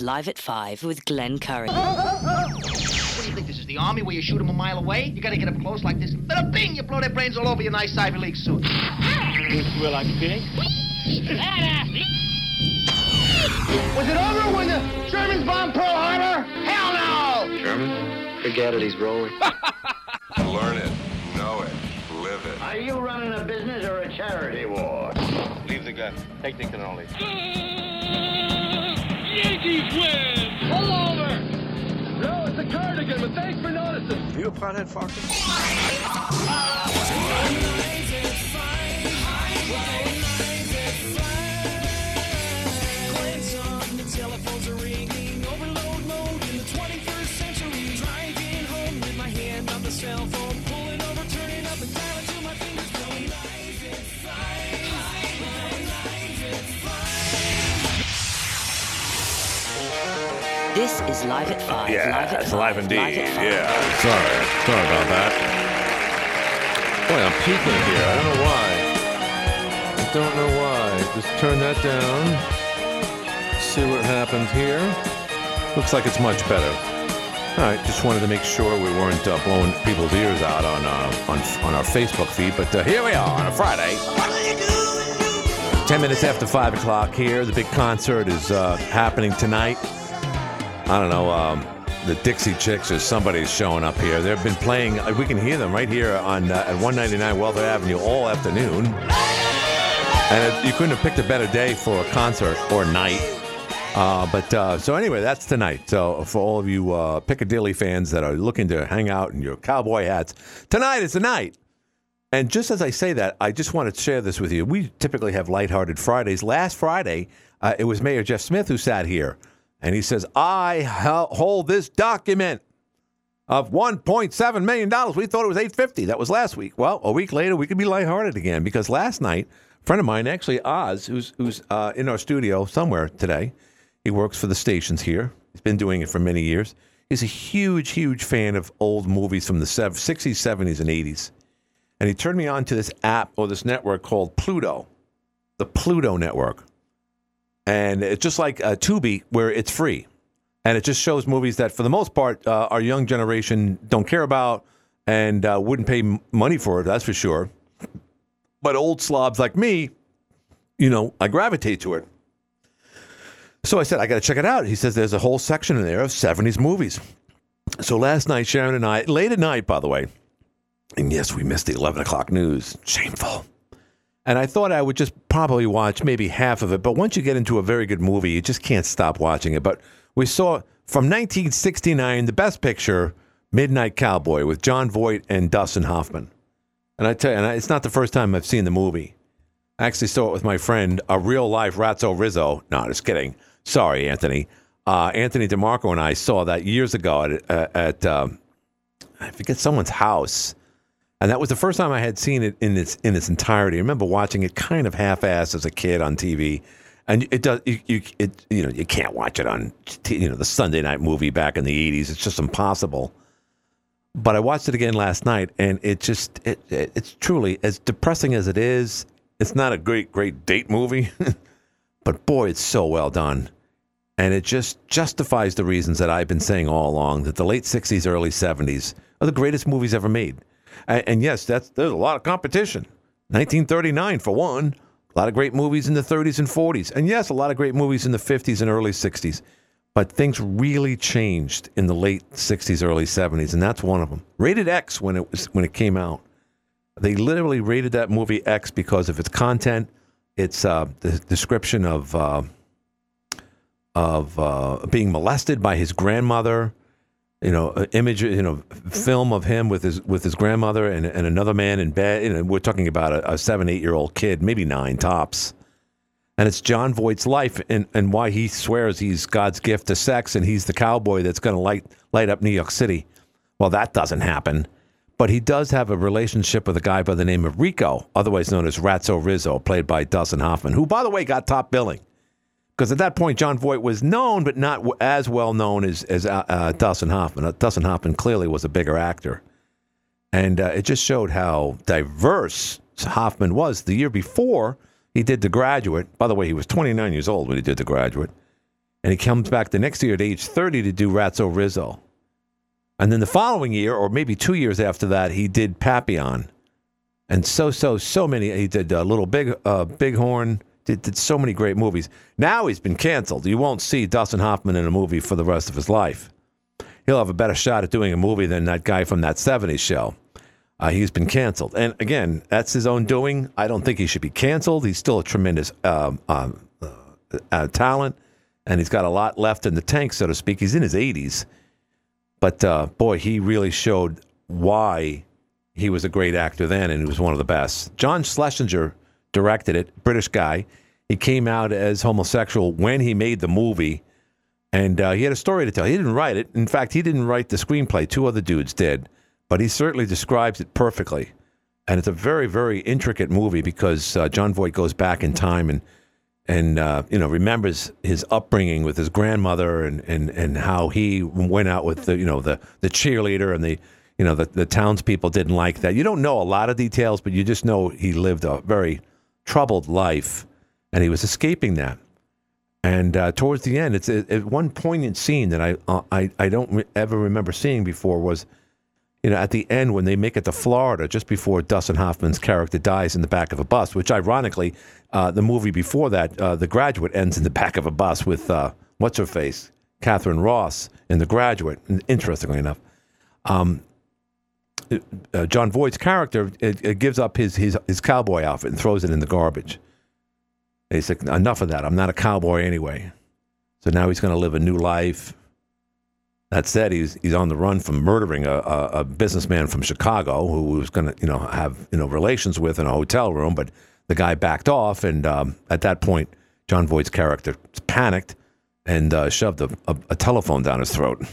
Live at 5 with Glenn Curry. What do you think this is, the army where you shoot them a mile away? You gotta get up close like this. Bada bing, you blow their brains all over your nice Ivy League suit. Well, like pig. Was it over when the Germans bombed Pearl Harbor? Hell no! German? Forget it, he's rolling. Learn it, know it, live it. Are you running a business or a charity war? Leave the gun. Take the cannoli. Yankees win! Pull over! No, it's a cardigan, but thanks for noticing. You a pothead, Fox? This is Live at 5. Yeah, live at it's 5, live indeed. Live at 5. Yeah, sorry, sorry about that. Boy, I'm peeking here. I don't know why. I don't know why. Just turn that down. See what happens here. Looks like it's much better. All right, just wanted to make sure we weren't uh, blowing people's ears out on uh, on on our Facebook feed. But uh, here we are on a Friday. Ten minutes after five o'clock here. The big concert is uh, happening tonight. I don't know. Um, the Dixie Chicks or somebody's showing up here. They've been playing. uh, We can hear them right here on uh, at 199 Wealtha Avenue all afternoon. And it, you couldn't have picked a better day for a concert or night. Uh, but uh, so anyway, that's tonight. So for all of you uh, Piccadilly fans that are looking to hang out in your cowboy hats, tonight is the night. And just as I say that, I just want to share this with you. We typically have lighthearted Fridays. Last Friday, uh, it was Mayor Jeff Smith who sat here, and he says, "I hold this document of 1.7 million dollars. We thought it was 850. That was last week. Well, a week later, we could be lighthearted again because last night, a friend of mine, actually Oz, who's who's uh, in our studio somewhere today, he works for the stations here. He's been doing it for many years. He's a huge, huge fan of old movies from the sev- 60s, 70s, and 80s. And he turned me on to this app or this network called Pluto, the Pluto Network. And it's just like uh, Tubi, where it's free. And it just shows movies that, for the most part, uh, our young generation don't care about and uh, wouldn't pay m- money for it, that's for sure. But old slobs like me, you know, I gravitate to it. So I said, I got to check it out. He says there's a whole section in there of 70s movies. So last night, Sharon and I, late at night, by the way, and yes, we missed the 11 o'clock news. Shameful. And I thought I would just probably watch maybe half of it. But once you get into a very good movie, you just can't stop watching it. But we saw from 1969, the best picture, Midnight Cowboy, with Jon Voight and Dustin Hoffman. And I tell you, and I- it's not the first time I've seen the movie. I actually saw it with my friend, a real life Ratso Rizzo. No, just kidding. Sorry, Anthony. Uh, Anthony DeMarco and I saw that years ago at, uh, at um, I forget someone's house, and that was the first time I had seen it in its in its entirety. I remember watching it kind of half-assed as a kid on TV, and it does you, you it you know you can't watch it on you know the Sunday night movie back in the '80s. It's just impossible. But I watched it again last night, and it just it, it it's truly as depressing as it is. It's not a great great date movie, but boy, it's so well done. And it just justifies the reasons that I've been saying all along that the late 60s, early 70s are the greatest movies ever made. And, yes, that's there's a lot of competition. 1939 for one. A lot of great movies in the 30s and 40s. And yes, a lot of great movies in the 50s and early 60s. But things really changed in the late 60s, early 70s, and that's one of them. Rated X when it was when it came out. They literally rated that movie X because of its content, its uh, the description of uh, of uh, being molested by his grandmother. You know, image, you know, film of him with his with his grandmother and, and another man in bed. You know, we're talking about a, a seven, eight year old kid, maybe nine tops. And it's Jon Voight's life and, and why he swears he's God's gift to sex and he's the cowboy that's going to light light up New York City. Well, that doesn't happen. But he does have a relationship with a guy by the name of Rico, otherwise known as Ratso Rizzo, played by Dustin Hoffman, who, by the way, got top billing. Because at that point, Jon Voight was known, but not as well known as, as uh, uh, Dustin Hoffman. Uh, Dustin Hoffman clearly was a bigger actor. And uh, it just showed how diverse Hoffman was. The year before, he did The Graduate. By the way, he was 29 years old when he did The Graduate. and he comes back the next year at age 30 to do Ratso Rizzo. And then the following year, or maybe two years after that, he did Papillon, and so so so many. He did uh, Little Big uh, Bighorn. Did, did so many great movies. Now he's been canceled. You won't see Dustin Hoffman in a movie for the rest of his life. He'll have a better shot at doing a movie than that guy from that '70s show. Uh, he's been canceled, and again, that's his own doing. I don't think he should be canceled. He's still a tremendous um, um, uh, talent, and he's got a lot left in the tank, so to speak. He's in his 80s, but uh, boy, he really showed why he was a great actor then, and he was one of the best. John Schlesinger directed it, British guy. He came out as homosexual when he made the movie, and uh, he had a story to tell. He didn't write it. In fact, he didn't write the screenplay. Two other dudes did, but he certainly describes it perfectly. And it's a very, very intricate movie because uh, Jon Voight goes back in time and and uh, you know remembers his upbringing with his grandmother and, and, and how he went out with the you know the, the cheerleader and the you know the, the townspeople didn't like that. You don't know a lot of details, but you just know he lived a very troubled life and he was escaping that. And uh, towards the end, it's a, a one poignant scene that I uh, I I don't re- ever remember seeing before was you know, at the end when they make it to Florida, just before Dustin Hoffman's character dies in the back of a bus, which ironically, uh, the movie before that, uh, The Graduate, ends in the back of a bus with uh, what's her face, Katharine Ross in The Graduate. Interestingly enough, um, uh, Jon Voight's character it, it gives up his, his his cowboy outfit and throws it in the garbage. And he's like, enough of that. I'm not a cowboy anyway. So now he's going to live a new life. That said, he's he's on the run from murdering a, a, a businessman from Chicago who was going to you know have you know relations with in a hotel room, but the guy backed off, and um, at that point, Jon Voight's character panicked and uh, shoved a, a, a telephone down his throat.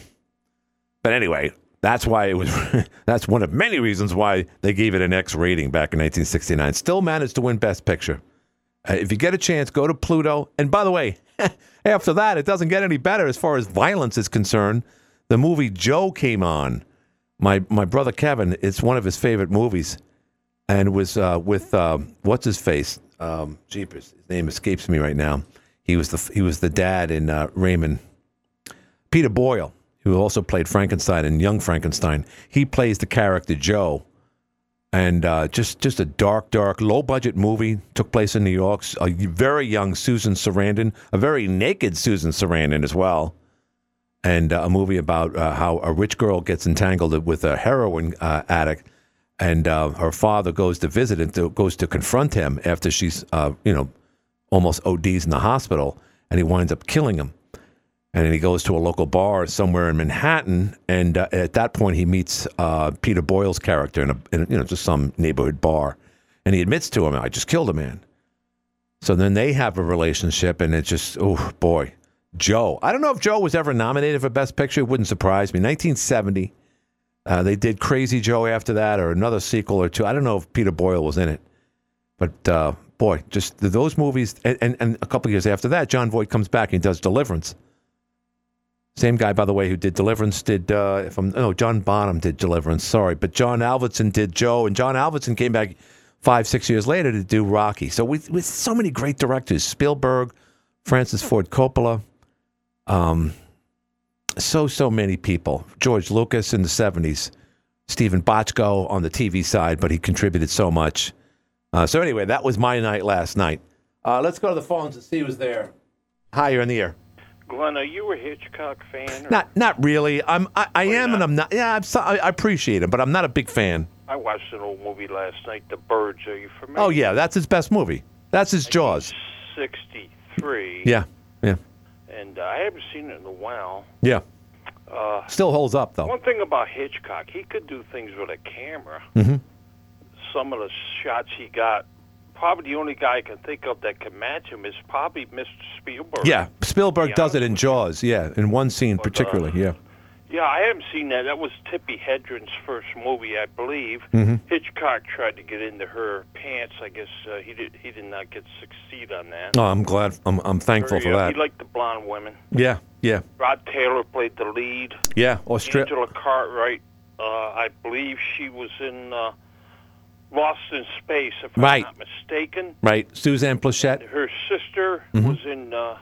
But anyway, that's why it was. that's one of many reasons why they gave it an X rating back in 1969. Still managed to win Best Picture. Uh, if you get a chance, go to Pluto. And by the way, after that, it doesn't get any better as far as violence is concerned. The movie Joe came on. My my brother Kevin, it's one of his favorite movies, and was uh, with uh, what's his face? Um, Jeepers, his name escapes me right now. He was the he was the dad in uh, Raymond. Peter Boyle, who also played Frankenstein and Young Frankenstein. He plays the character Joe, and uh, just just a dark, dark, low budget movie took place in New York. A very young Susan Sarandon, a very naked Susan Sarandon as well, and uh, a movie about uh, how a rich girl gets entangled with a heroin uh, addict, and uh, her father goes to visit and to, goes to confront him after she's uh, you know almost ODs in the hospital, and he winds up killing him. And then he goes to a local bar somewhere in Manhattan, and uh, at that point he meets uh, Peter Boyle's character in a, in a you know just some neighborhood bar, and he admits to him, "I just killed a man." So then they have a relationship, and it's just oh boy, Joe. I don't know if Joe was ever nominated for Best Picture. It wouldn't surprise me. 1970, uh, they did Crazy Joe after that, or another sequel or two. I don't know if Peter Boyle was in it, but uh, boy, just those movies. And, and, and a couple years after that, Jon Voight comes back and does Deliverance. Same guy, by the way, who did Deliverance did uh, if I'm no John Bonham did Deliverance. Sorry, but John Avildsen did Joe, and John Avildsen came back five six years later to do Rocky. So with with so many great directors, Spielberg, Francis Ford Coppola, um, so so many people. George Lucas in the seventies, Steven Bochco on the TV side, but he contributed so much. Uh, so anyway, that was my night last night. Uh, let's go to the phones and see who's there. Hi, you're in the air. Glenn, are you a Hitchcock fan? Or? Not not really. I'm I, I am you're and I'm not. Yeah, I'm so, I, I appreciate it, but I'm not a big fan. I watched an old movie last night, The Birds. Are you familiar? Oh yeah, that's his best movie. That's his Jaws. 63. Yeah, yeah, And uh, I haven't seen it in a while. yeah. Uh, Still holds up though. one thing about Hitchcock, he could do things with a camera. Mm-hmm. Some of the shots he got, probably the only guy I can think of that can match him is probably Mr. Spielberg. Yeah, Spielberg does it in Jaws. Yeah, in one scene But, uh, particularly. Yeah. Yeah, I haven't seen that. That was Tippi Hedren's first movie, I believe. Mhm. Hitchcock tried to get into her pants. I guess uh, he did. He did not get succeed on that. Oh, I'm glad. I'm I'm thankful for uh, that. He liked the blonde women. Yeah, yeah, Rod Taylor played the lead. yeah. Austra- Angela Cartwright, uh, I believe she was in uh, Lost in Space, if Right. I'm not mistaken. Right, Suzanne Pleshette. Her sister Mhm. was in uh,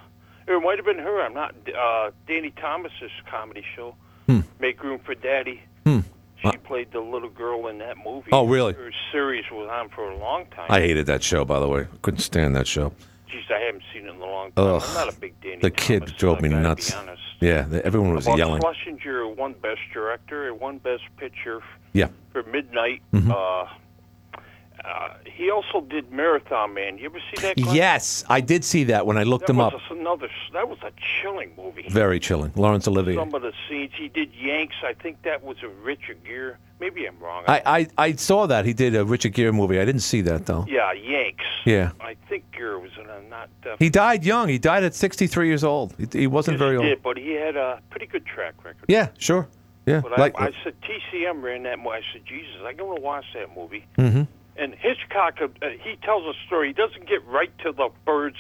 It might have been her. I'm not. Uh, Danny Thomas's comedy show, Hmm. Make Room for Daddy. Hmm. She played the little girl in that movie. Oh, really? Her series was on for a long time. I hated that show, by the way. Couldn't stand that show. Jeez, I haven't seen it in a long time. Ugh. I'm not a big Danny The kid drove me guy, to be nuts. Yeah, the, everyone was About yelling. Schlesinger won Best Director and won Best Picture Yeah. for Midnight. Mhm. Uh, uh, he also did Marathon Man. You ever see that? Glenn? Yes, I did see that when I looked that him was up. a- another. That was a chilling movie. Very chilling. Laurence Olivier. Some of the scenes he did Yanks. I think that was a Richard Gere. Maybe I'm wrong. I, I, I saw that. He did a Richard Gere movie. I didn't see that, though. yeah, Yanks. Yeah. I think Gere was in a not. Uh, He died young. He died at 63 years old. He, he wasn't yes, very he old. did, but he had a pretty good track record. Yeah, sure. Yeah. But like, I, I said TCM ran that movie. I said, Jesus, I going to watch that movie. hmm And Hitchcock, uh, he tells a story. He doesn't get right to the birds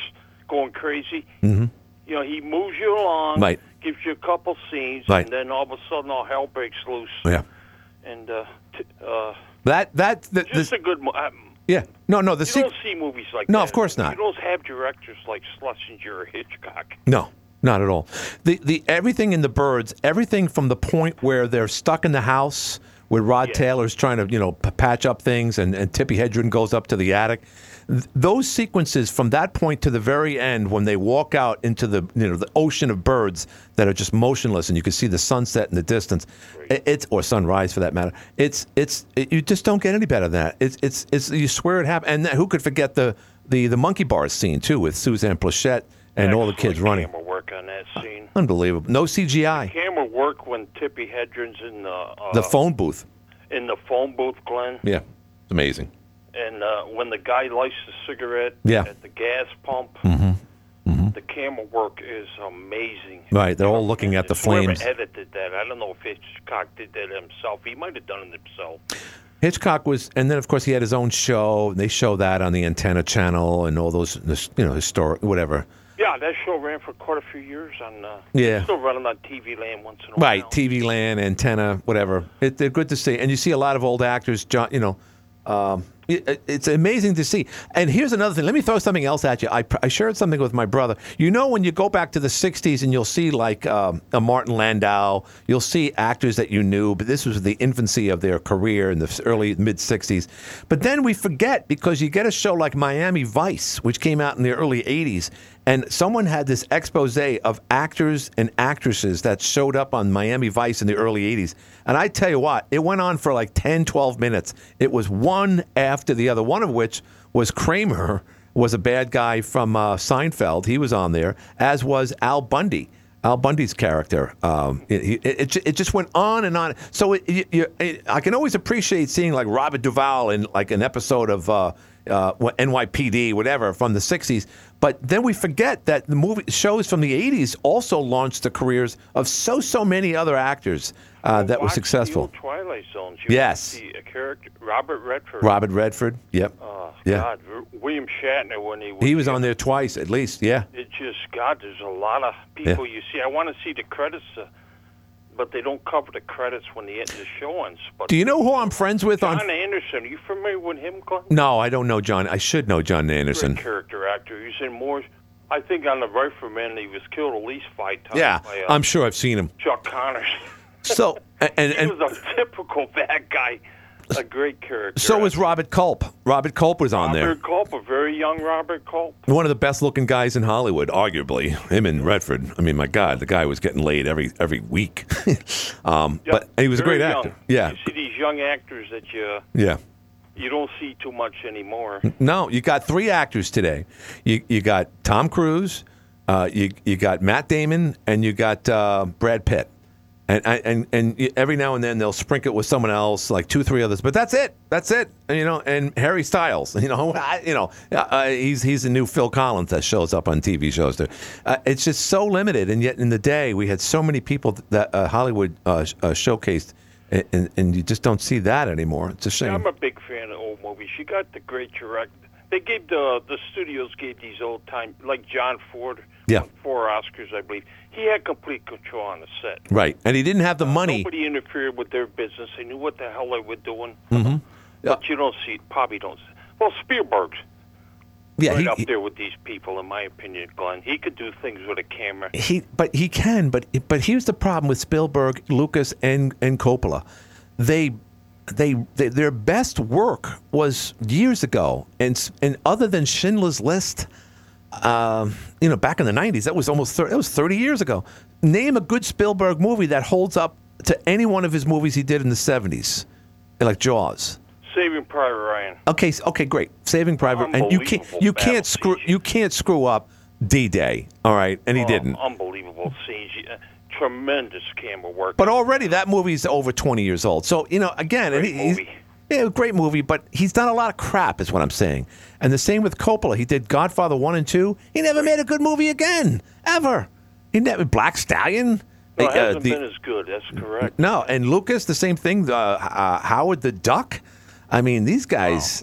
going crazy. hmm You know, he moves you along, Right. gives you a couple scenes, Right. and then all of a sudden all hell breaks loose. Yeah. And uh, t- uh, That, that, the, just the- a good. Mo- um, yeah. No, no, the you sequ- don't see movies like No, that. of course not. You don't have directors like Schlesinger or Hitchcock. No, not at all. The the everything in the birds, everything from the point where they're stuck in the house where Rod Taylor's trying to you know p- patch up things and and Tippi Hedren goes up to the attic. Th- those sequences from that point to the very end when they walk out into the you know the ocean of birds that are just motionless and you can see the sunset in the distance it- it's or sunrise for that matter it's it's it, you just don't get any better than that. It's it's it's you swear it happened. And who could forget the the the monkey bars scene too with Suzanne Pleshette and all the kids running Camera work on that scene. Unbelievable. No CGI. Camera work when Tippi Hedren's in the uh, The phone booth. in the phone booth, Glenn. Yeah. It's amazing. And uh, when the guy lights the cigarette Yeah. at the gas pump, Mm-hmm. the camera work is amazing. Right. They're all looking at the flames. Whoever edited that, I don't know if Hitchcock did that himself. He might have done it himself. Hitchcock was, and then of course he had his own show. They show that on the Antenna Channel and all those, you know, historic, whatever. Yeah, that show ran for quite a few years on. Uh, Yeah. Still running on TV Land once in a Right. while. Right, TV Land, Antenna, whatever. It, they're good to see, and you see a lot of old actors. John, you know, um, it, it's amazing to see. And here's another thing. Let me throw something else at you. I, I shared something with my brother. You know, when you go back to the '60s and you'll see like um, a Martin Landau, you'll see actors that you knew, but this was the infancy of their career in the early mid '60s. But then we forget because you get a show like Miami Vice, which came out in the early '80s, and someone had this expose of actors and actresses that showed up on Miami Vice in the early 80s. And I tell you what, it went on for like 10, 12 minutes. It was one after the other, one of which was Kramer, was a bad guy from uh, Seinfeld. He was on there, as was Al Bundy. Al Bundy's character. Um, it, it, it, just went on and on. So I can always appreciate seeing like Robert Duvall in like an episode of uh, uh, NYPD, whatever, from the 60s. But then we forget that the movie shows from the 80s also launched the careers of so, so many other actors uh, that were successful. Twilight Zones. You Yes. Character, Robert Redford. Robert Redford, yep. Oh, yeah. God. William Shatner when he was. He was on there twice at least, yeah. It just God. There's a lot of people you see. I want to see the credits, uh, but they don't cover the credits when the the show ends. But Do you know who I'm friends with on? John Anderson? Are you familiar with him, Glenn? No, I don't know John. I should know John Anderson. Great character actor. He's in more. I think on the Rifleman, he was killed at least five times. Yeah, by, uh, I'm sure I've seen him. Chuck Connors. So and and, he was a typical bad guy. A great character. so was Robert Culp. Robert Culp was on there. Robert Culp, a very young Robert Culp. One of the best looking guys in Hollywood, arguably. Him and Redford. I mean, my God, the guy was getting laid every every week. um, Yeah, but he was a great young. actor. Yeah, You see these young actors that you yeah. you don't see too much anymore. No, you got three actors today. You you got Tom Cruise, uh, you you got Matt Damon, and you got uh, Brad Pitt. And, and and every now and then they'll sprinkle it with someone else, like two, three others. But that's it. That's it. And, you know, and Harry Styles. You know, I, you know, uh, he's he's the new Phil Collins that shows up on TV shows. Too. Uh, it's just so limited. And yet, in the day, we had so many people that uh, Hollywood uh, uh, showcased, and, and, you just don't see that anymore. It's a shame. I'm a big fan of old movies. You got the great direct. They gave the the studios gave these old time like John Ford. Yeah. Four Oscars, I believe. He had complete control on the set. Right, and he didn't have the money. Nobody interfered with their business. They knew what the hell they were doing. hmm But you don't see, probably don't. See. Well, Spielberg. Yeah, right he- up there with these people, in my opinion, Glenn. He could do things with a camera. He, but he can. But but here's the problem with Spielberg, Lucas, and and Coppola. They, they, they their best work was years ago, and and other than Schindler's List, um, you know, back in the '90s, that was almost thir- that was 30 years ago. Name a good Spielberg movie that holds up to any one of his movies he did in the '70s, like Jaws. Saving Private Ryan. Okay, okay, great. Saving Private, and you can't you can't screw you can't screw up D-Day. All right, and he Oh, didn't. Unbelievable scenes. Uh, Tremendous camera work. But already that movie's over 20 years old. So, you know, again, and Great he- yeah, great movie, but he's done a lot of crap, is what I'm saying. And the same with Coppola. He did Godfather 1 and 2. He never made a good movie again, ever. He never, Black Stallion. no, it uh, hasn't the- been as good. That's correct. no, and Lucas, the same thing. Uh, uh, Howard the Duck. I mean, these guys,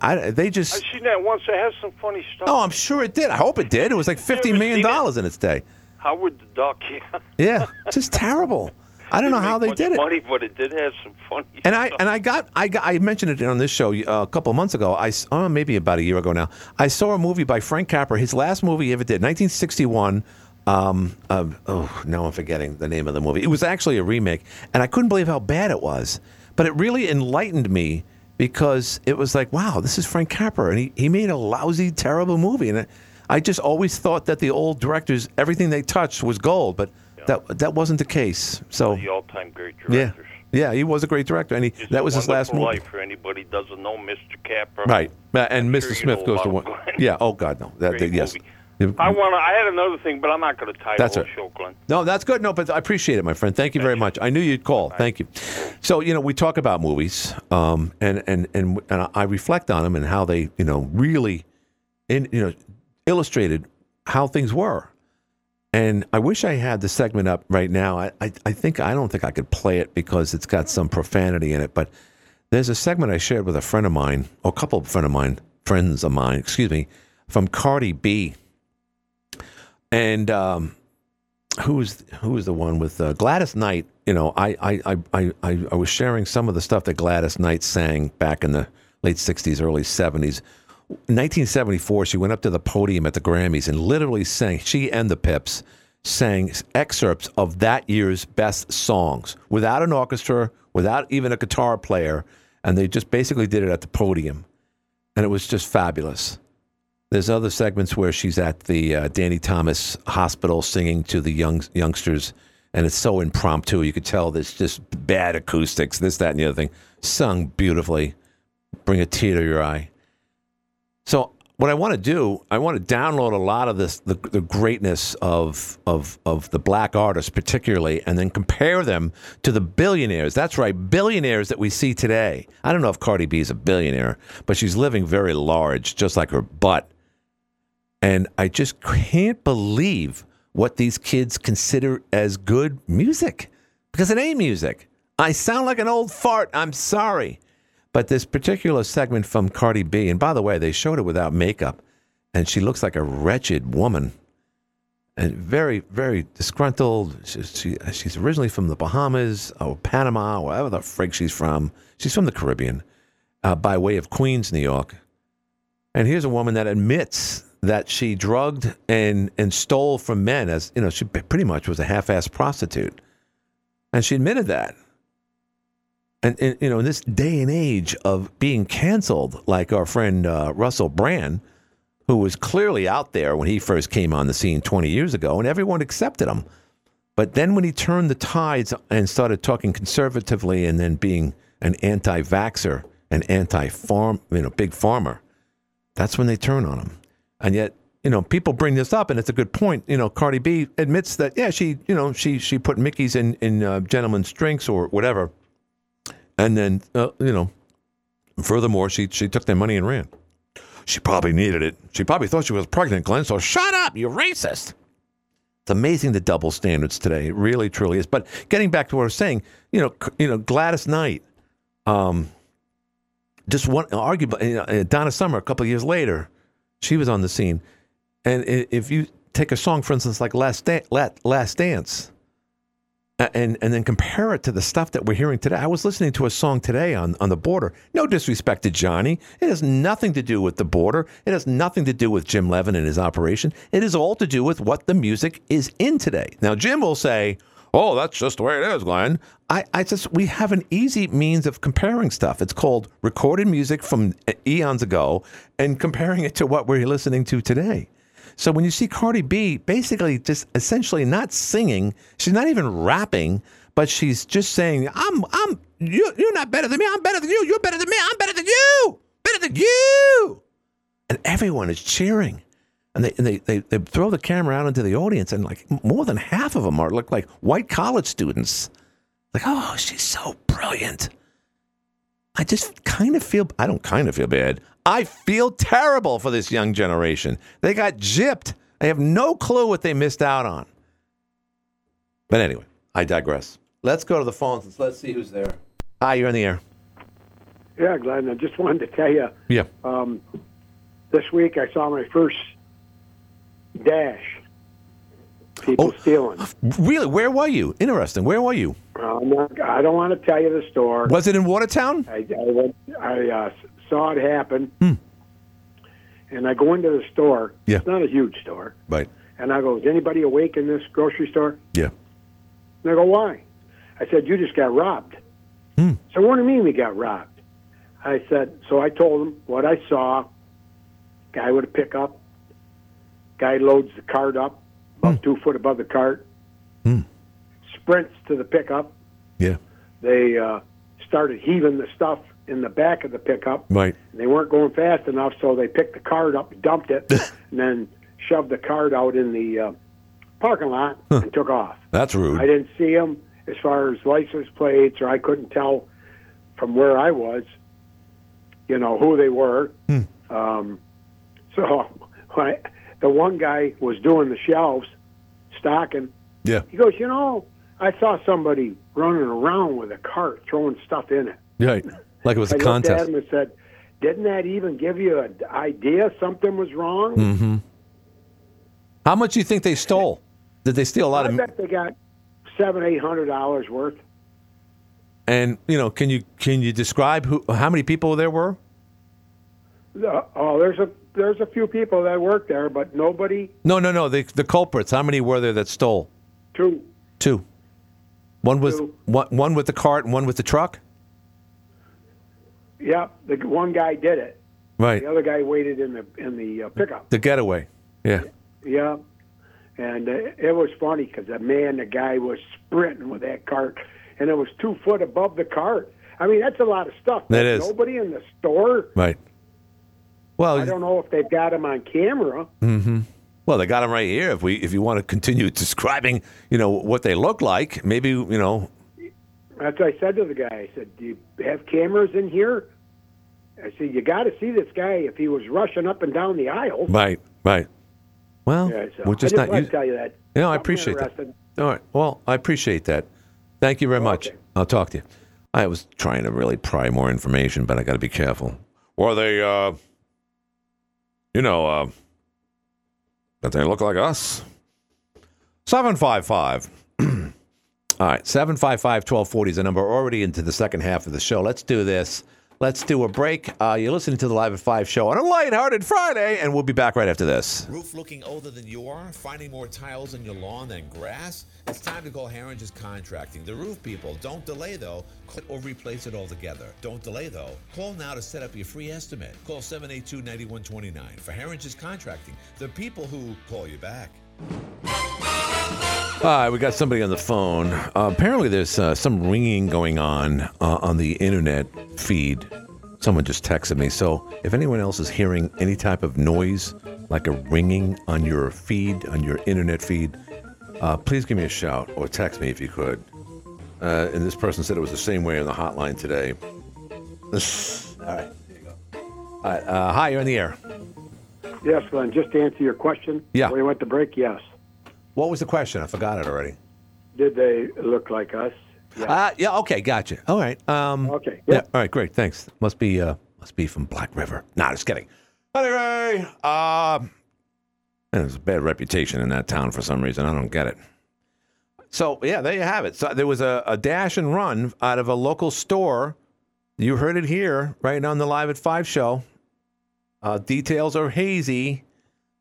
I, they just. I've seen that once. It has some funny stuff. Oh, I'm sure it did. I hope it did. It was like $50 million in its day. Howard the Duck, yeah. Yeah, just terrible. I don't know how they did it. Funny, but it did have some funny And I stuff. and I got I got, I mentioned it on this show uh, a couple of months ago. I oh, maybe about a year ago now. I saw a movie by Frank Capra. His last movie he ever did, 1961. Um, uh, oh, now I'm forgetting the name of the movie. It was actually a remake, and I couldn't believe how bad it was. But it really enlightened me because it was like, wow, this is Frank Capra, and he, he made a lousy, terrible movie. And it, I just always thought that the old directors, everything they touched was gold, but that that wasn't the case. So the all-time great yeah, directors. yeah, yeah, he was a great director, and he, It's that was his last movie. Life for anybody who doesn't know Mr. Capra. Right, and Mr. sure Smith goes to one. Yeah. Oh God, no. That, Great yes. movie. I want. to. I had another thing, but I'm not going to tie That's the whole right. show, Glenn. No, that's good. No, but I appreciate it, my friend. Thank you very much. I knew you'd call. Thank you. So you know, we talk about movies, um, and and and and I reflect on them and how they, you know, really, in you know, illustrated how things were. And I wish I had the segment up right now. I, I, I think I don't think I could play it because it's got some profanity in it. But there's a segment I shared with a friend of mine, or a couple of friend of mine, friends of mine, excuse me, from Cardi B. And um, who was the one with uh, Gladys Knight? You know, I, I I I I was sharing some of the stuff that Gladys Knight sang back in the late '60s, early '70s. 1974, she went up to the podium at the Grammys and literally sang. She and the Pips sang excerpts of that year's best songs without an orchestra, without even a guitar player, and they just basically did it at the podium, and it was just fabulous. There's other segments where she's at the uh, Danny Thomas Hospital singing to the young youngsters, and it's so impromptu. You could tell there's just bad acoustics, this, that, and the other thing. Sung beautifully, bring a tear to your eye. So what I want to do, I want to download a lot of this, the, the greatness of, of of the black artists, particularly, and then compare them to the billionaires. That's right, billionaires that we see today. I don't know if Cardi B is a billionaire, but she's living very large, just like her butt. And I just can't believe what these kids consider as good music because it ain't music. I sound like an old fart. I'm sorry. But this particular segment from Cardi B, and by the way, they showed it without makeup, and she looks like a wretched woman and very, very disgruntled. She, she, she's originally from the Bahamas or Panama, wherever the frig she's from. She's from the Caribbean uh, by way of Queens, New York. And here's a woman that admits that she drugged and, and stole from men as, you know, she pretty much was a half assed prostitute. And she admitted that. And, and, you know, in this day and age of being canceled, like our friend uh, Russell Brand, who was clearly out there when he first came on the scene 20 years ago, and everyone accepted him. But then when he turned the tides and started talking conservatively and then being an anti vaxxer, an anti farm, you know, big farmer, that's when they turn on him. And yet, you know, people bring this up, and it's a good point. You know, Cardi B admits that, yeah, she, you know, she she put Mickey's in in uh, gentlemen's drinks or whatever, and then, uh, you know, furthermore, she she took their money and ran. She probably needed it. She probably thought she was pregnant, Glenn. So shut up, you racist. It's amazing the double standards today. It really, truly is. But getting back to what I was saying, you know, you know, Gladys Knight, um, just one arguably, you know, uh, Donna Summer. A couple of years later, she was on the scene, and if you take a song, for instance, like "Last Last Dance," Uh, and and then compare it to the stuff that we're hearing today. I was listening to a song today on on the border. No disrespect to Johnny, it has nothing to do with the border. It has nothing to do with Jim Levin and his operation. It is all to do with what the music is in today. Now Jim will say. Oh, that's just the way it is, Glenn. I, I just we have an easy means of comparing stuff. It's called recorded music from uh, eons ago and comparing it to what we're listening to today. So when you see Cardi B basically just essentially not singing, she's not even rapping, but she's just saying, "I'm I'm you you're not better than me. I'm better than you. You're better than me. I'm better than you. Better than you." And everyone is cheering. And they, and they, they, they throw the camera out into the audience, and like more than half of them are look like white college students. Like, oh, she's so brilliant. I just kind of feel, I don't kind of feel bad. I feel terrible for this young generation. They got gypped. I have no clue what they missed out on. But anyway, I digress. Let's go to the phones. and Let's see who's there. Hi, you're in the air. Yeah, Glenn, I just wanted to tell you Yeah. um, this week I saw my first dash. People stealing. Really? Where were you? Interesting. Where were you? I'm not, I don't want to tell you the store. Was it in Watertown? I, I, went, I uh, saw it happen. Hmm. And I go into the store. Yeah. It's not a huge store. Right. And I go, is anybody awake in this grocery store? Yeah. And they go, why? I said, you just got robbed. Hmm. So what do you mean we got robbed? I said, so I told them what I saw. Guy with a pickup. Guy loads the cart up, about two foot above the cart. Hmm. Sprints to the pickup. Yeah. They uh, started heaving the stuff in the back of the pickup. Right. And they weren't going fast enough, so they picked the cart up, dumped it, and then shoved the cart out in the uh, parking lot and took off. That's rude. I didn't see them as far as license plates, or I couldn't tell from where I was, you know, who they were. Hmm. Um, so when I, the one guy was doing the shelves, stocking. Yeah. He goes, you know, I saw somebody running around with a cart throwing stuff in it. Right. Like it was I a looked at contest. him and said, "Didn't that even give you an idea something was wrong?" Mm-hmm. How much do you think they stole? Did they steal a lot I of? I bet they got seven, eight hundred dollars worth. And you know, can you can you describe who how many people there were? Uh, oh, there's a there's a few people that worked there, but nobody. No, no, no. The the culprits. How many were there that stole? Two. Two. One was Two. one, one with the cart and one with the truck. Yeah, the one guy did it. Right. The other guy waited in the in the uh, pickup. The getaway. Yeah. Yeah, and uh, it was funny because the man, the guy was sprinting with that cart, and it was two foot above the cart. I mean, that's a lot of stuff. That There's is. Nobody in the store. Right. Well, I don't know if they've got him on camera. hmm Well, they got them right here. If we if you want to continue describing, you know what they look like, maybe you know. That's what I said to the guy. I said, "Do you have cameras in here?" I said, "You got to see this guy if he was rushing up and down the aisle." Right. Right. Well, Yeah, so we're I just just not. tell you that. No, I appreciate that. All right. Well, I appreciate that. Thank you very much. I'll talk to you. I was trying to really pry more information, but I got to be careful. Or they, uh, you know, uh, that they look like us. 755. All right, 755 1240 is the number. Already into the second half of the show. Let's do this. Let's do a break. Uh, you're listening to the Live at 5 show on a lighthearted Friday, and we'll be back right after this. Roof looking older than you are? Finding more tiles in your lawn than grass? It's time to call Harringer's Contracting. The roof people. Don't delay though. Call or replace it altogether. Don't delay though. Call now to set up your free estimate. Call 782-9129 for Harringer's Contracting. The people who call you back. All right, we got somebody on the phone. Uh, apparently, there's uh, some ringing going on uh, on the internet feed. Someone just texted me. So, if anyone else is hearing any type of noise, like a ringing on your feed, on your internet feed, uh, please give me a shout or text me if you could. Uh, and this person said it was the same way on the hotline today. All right, here you go. All right, uh, hi, you're in the air. Yes, Glenn. Just to answer your question. Yeah. When We went to break. Yes. What was the question? I forgot it already. Did they look like us? Uh, yeah. Okay. Gotcha. All right. Um, Okay, Yeah. yep. All right. Great. Thanks. Must be. Uh, must be from Black River. Nah, just kidding. Anyway, um, there's a bad reputation in that town for some reason. I don't get it. So yeah, there you have it. So there was a, a dash and run out of a local store. You heard it here, right on the Live at Five show. Uh, details are hazy,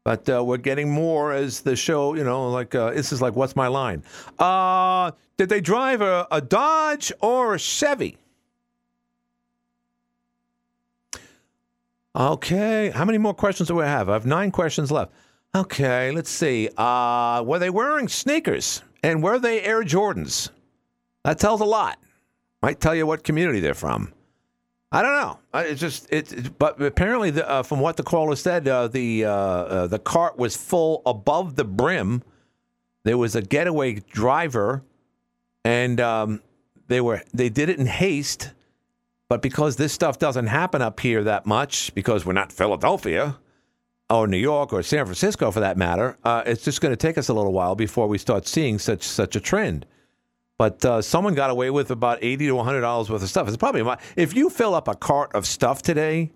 but uh, we're getting more as the show. You know, like uh, this is like what's my line? Uh, did they drive a, a Dodge or a Chevy? Okay, how many more questions do we have? I have nine questions left. Okay, let's see. Uh, were they wearing sneakers and were they Air Jordans? That tells a lot. Might tell you what community they're from. I don't know. It's just it- but apparently, the, uh, from what the caller said, uh, the uh, uh, the cart was full above the brim. There was a getaway driver, and um, they were they did it in haste. But because this stuff doesn't happen up here that much, because we're not Philadelphia or New York or San Francisco for that matter, uh, it's just going to take us a little while before we start seeing such such a trend. But uh, someone got away with about eighty to one hundred dollars worth of stuff. It's probably if you fill up a cart of stuff today,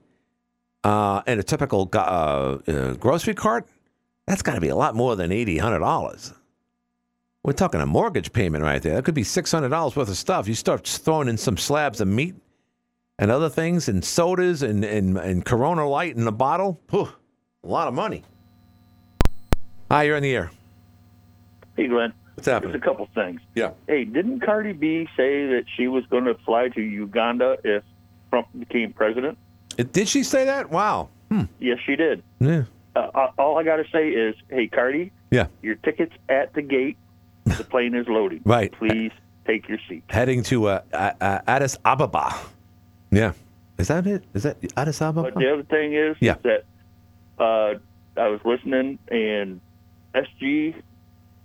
uh, in a typical uh, uh, grocery cart, that's got to be a lot more than eighty hundred dollars. We're talking a mortgage payment right there. That could be six hundred dollars worth of stuff. You start throwing in some slabs of meat and other things, and sodas and and, and Corona Light in a bottle. Whew, a lot of money. Hi, you're in the air. Hey, Glenn. What's happening? There's a couple things. Yeah. Hey, didn't Cardi B say that she was going to fly to Uganda if Trump became president? Did she say that? Wow. Hmm. Yes, she did. Yeah. Uh, all I got to say is, hey, Cardi, Yeah. your ticket's at the gate. The plane is loading. Right. Please take your seat. Heading to uh, uh, uh, Addis Ababa. Yeah. Is that it? Is that Addis Ababa? But the other thing is, Yeah. is that uh, I was listening, and SG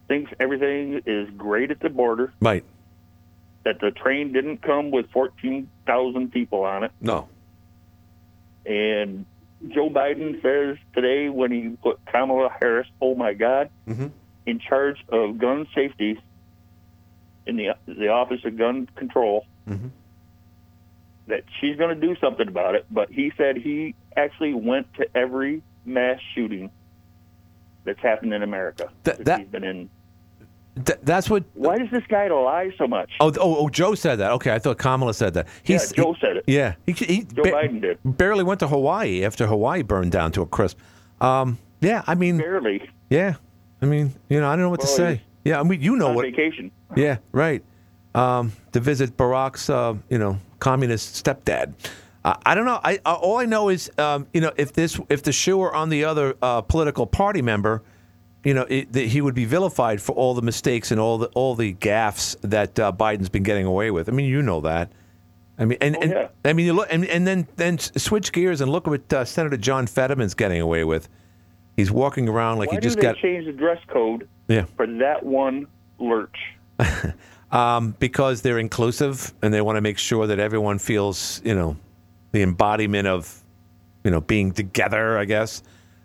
thinks everything is great at the border. Right. That the train didn't come with 14,000 people on it. No. And Joe Biden says today when he put Kamala Harris, oh my God, Mhm. in charge of gun safety in the the Office of Gun Control, Mhm. that she's going to do something about it. But he said he actually went to every mass shooting that's happened in America. That- since that- he's been in. Th- that's what. Why does this guy lie so much? Oh, oh, oh, Joe said that. Okay, I thought Kamala said that. yeah, Joe said it. Yeah, he, he Joe ba- Biden did. barely went to Hawaii after Hawaii burned down to a crisp. Um, yeah, I mean, Barely. yeah, I mean, you know, I don't know what to say. Yeah, I mean, you know on what? vacation. Yeah, right. Um, to visit Barack's, uh, you know, communist stepdad. Uh, I don't know. I uh, all I know is, um, you know, if this, if the shoe were on the other uh, political party member, you know, it, that he would be vilified for all the mistakes and all the all the gaffes that uh, Biden's been getting away with. I mean, you know that. I mean, and, and yeah. I mean, you look, and, and then then switch gears and look at what uh, Senator John Fetterman's getting away with. He's walking around like Why he just got change the dress code yeah. for that one lurch? um, because they're inclusive and they want to make sure that everyone feels, you know, the embodiment of, you know, being together. I guess.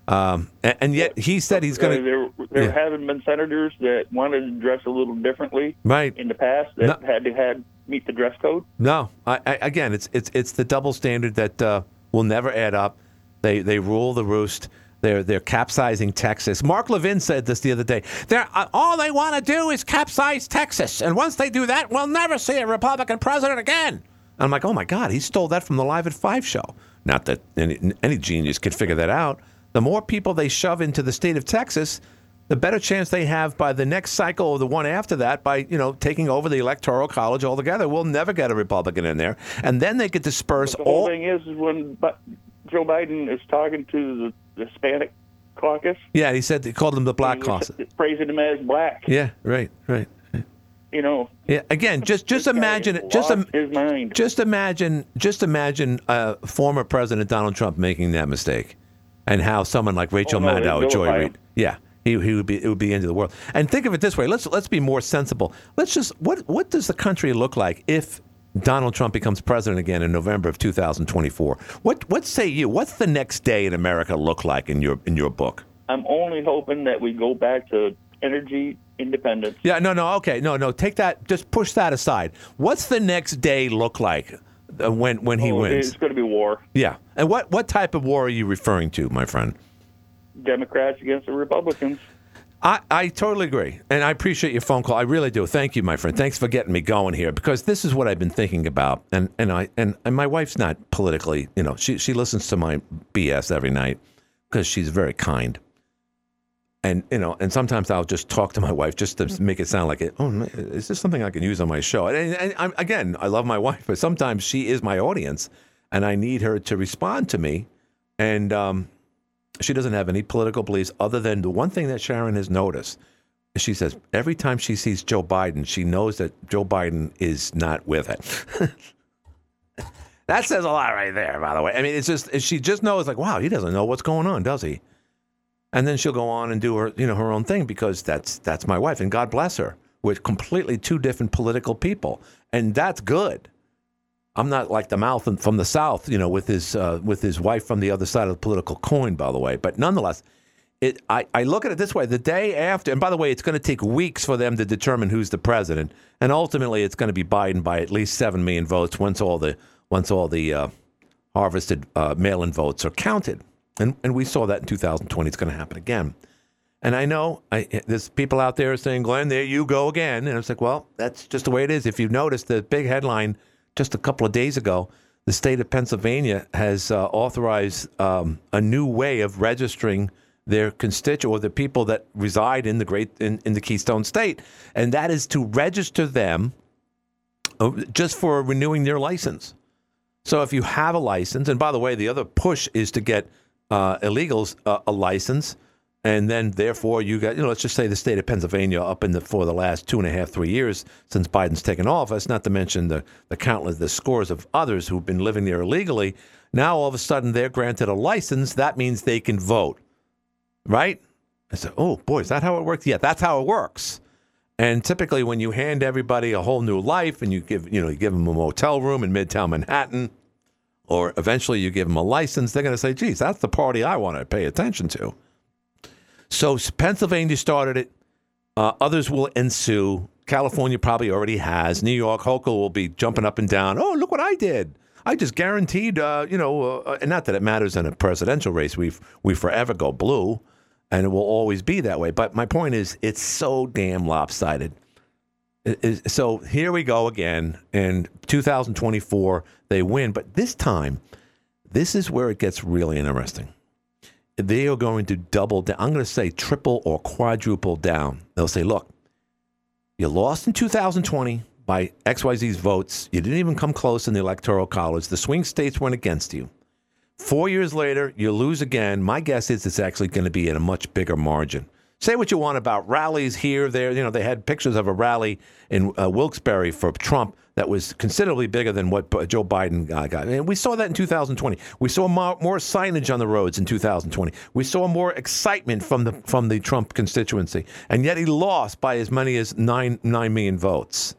Um, and, and yet he said he's going Uh, to. there there yeah. haven't been senators that wanted to dress a little differently Right. in the past that had to had meet the dress code. No, I, I, again, it's it's it's the double standard that uh, will never add up. They they rule the roost. They're they're capsizing Texas. Mark Levin said this the other day. They're uh, all they want to do is capsize Texas, and once they do that, we'll never see a Republican president again. I'm like, oh my God, he stole that from the Live at Five show. Not that any, any genius could figure that out. The more people they shove into the state of Texas, the better chance they have by the next cycle or the one after that by you know taking over the electoral college altogether. We'll never get a Republican in there, and then they could disperse all The whole all. thing is, is when Joe Biden is talking to the, Hispanic caucus, Yeah, he said they called them the Black Caucus. praising him as black. Yeah, right, right. You know, Yeah, again, just just imagine it. Just mind. just imagine just imagine uh, former President Donald Trump making that mistake, and how someone like Rachel Oh, no, Maddow Joy Reid, yeah, he, he would be it would be the end of the world. And think of it this way: let's let's be more sensible. Let's just what what does the country look like if Donald Trump becomes president again in November of 2024? What what say you? What's the next day in America look like in your in your book? I'm only hoping that we go back to energy independence. Yeah, no, no, okay, no, no. Take that. Just push that aside. What's the next day look like uh, when when he Oh, wins? It's going to be war. Yeah, and what what type of war are you referring to, my friend? Democrats against the Republicans. I, I totally agree. And I appreciate your phone call. I really do. Thank you, my friend. Thanks for getting me going here because this is what I've been thinking about. And and I and, and my wife's not politically, you know, she she listens to my BS every night because she's very kind. And you know, and sometimes I'll just talk to my wife just to make it sound like it. Oh, is this something I can use on my show? And, and, I'm, again, I love my wife, but sometimes she is my audience, and I need her to respond to me. And um, she doesn't have any political beliefs other than the one thing that Sharon has noticed. She says every time she sees Joe Biden, she knows that Joe Biden is not with it. that says a lot right there, by the way. I mean, it's just she just knows like, wow, he doesn't know what's going on, does he? And then she'll go on and do her, you know, her own thing because that's that's my wife, and God bless her. We're completely two different political people, and that's good. I'm not like the mouth from the south, you know, with his uh, with his wife from the other side of the political coin, by the way. But nonetheless, it I, I look at it this way: the day after, and by the way, it's going to take weeks for them to determine who's the president, and ultimately, it's going to be Biden by at least seven million votes once all the once all the uh, harvested uh, mail-in votes are counted. And, and we saw that in 2020. It's going to happen again. And I know I, there's people out there saying, Glenn, there you go again. And I was like, well, that's just the way it is. If you've noticed, the big headline just a couple of days ago, the state of Pennsylvania has uh, authorized um, a new way of registering their constituent or the people that reside in the great in, in the Keystone State, and that is to register them uh, just for renewing their license. So if you have a license, and by the way, the other push is to get uh, illegals uh, a license, and then therefore you got you know let's just say the state of Pennsylvania up in the for the last two and a half three years since Biden's taken office, not to mention the the countless the scores of others who've been living there illegally. Now all of a sudden they're granted a license. That means they can vote, right? I said, oh boy, is that how it works? Yeah, that's how it works. And typically, when you hand everybody a whole new life, and you give you know you give them a motel room in Midtown Manhattan or eventually you give them a license, they're going to say, geez, that's the party I want to pay attention to. So Pennsylvania started it. Uh, others will ensue. California probably already has. New York, Hochul will be jumping up and down. Oh, look what I did. I just guaranteed, uh, you know, uh, and not that it matters in a presidential race. We we forever go blue, and it will always be that way. But my point is, it's so damn lopsided. So here we go again. In 2024, they win. But this time, this is where it gets really interesting. They are going to double down. I'm going to say triple or quadruple down. They'll say, look, you lost in 2020 by XYZ's votes. You didn't even come close in the Electoral College. The swing states went against you. Four years later, you lose again. My guess is it's actually going to be in a much bigger margin. Say what you want about rallies here, there. You know, they had pictures of a rally in uh, Wilkes-Barre for Trump that was considerably bigger than what Joe Biden uh, got. And we saw that in 2020. We saw more, more, signage on the roads in 2020. We saw more excitement from the from the Trump constituency, and yet he lost by as many as nine nine million votes.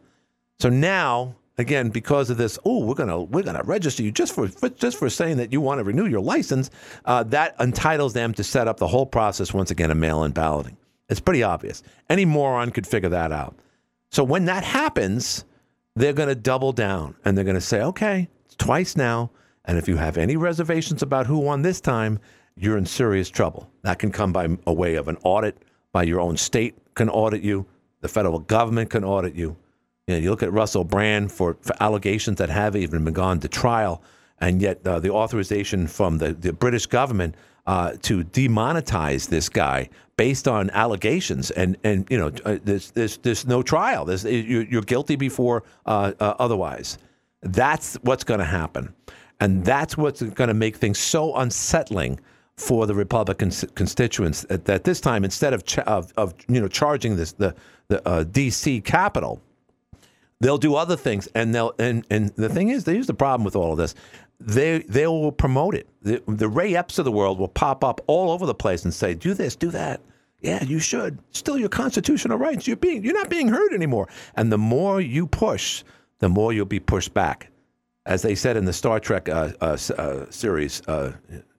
So now, again, because of this, oh, we're gonna we're gonna register you just for, for just for saying that you want to renew your license. Uh, that entitles them to set up the whole process once again of mail-in balloting. It's pretty obvious. Any moron could figure that out. So when that happens they're going to double down and they're going to say, okay, it's twice now. And if you have any reservations about who won this time, you're in serious trouble. That can come by a way of an audit, by your own state can audit you, the federal government can audit you. You, know, you look at Russell Brand for, for allegations that have even been gone to trial, and yet uh, the authorization from the, the British government uh, to demonetize this guy based on allegations, and and you know uh, there's there's there's no trial. There's you're guilty before uh, uh, otherwise. That's what's going to happen, and that's what's going to make things so unsettling for the Republican constituents that, that this time instead of, ch- of, of you know charging this the the uh, D.C. Capitol, they'll do other things, and they'll and and the thing is, here's the problem with all of this they they will promote it. The, the Ray Epps of the world will pop up all over the place and say, "Do this, do that." Yeah, you should. Still your constitutional rights. You're being you're not being heard anymore. And the more you push, the more you'll be pushed back. As they said in the Star Trek uh, uh, uh, series, uh,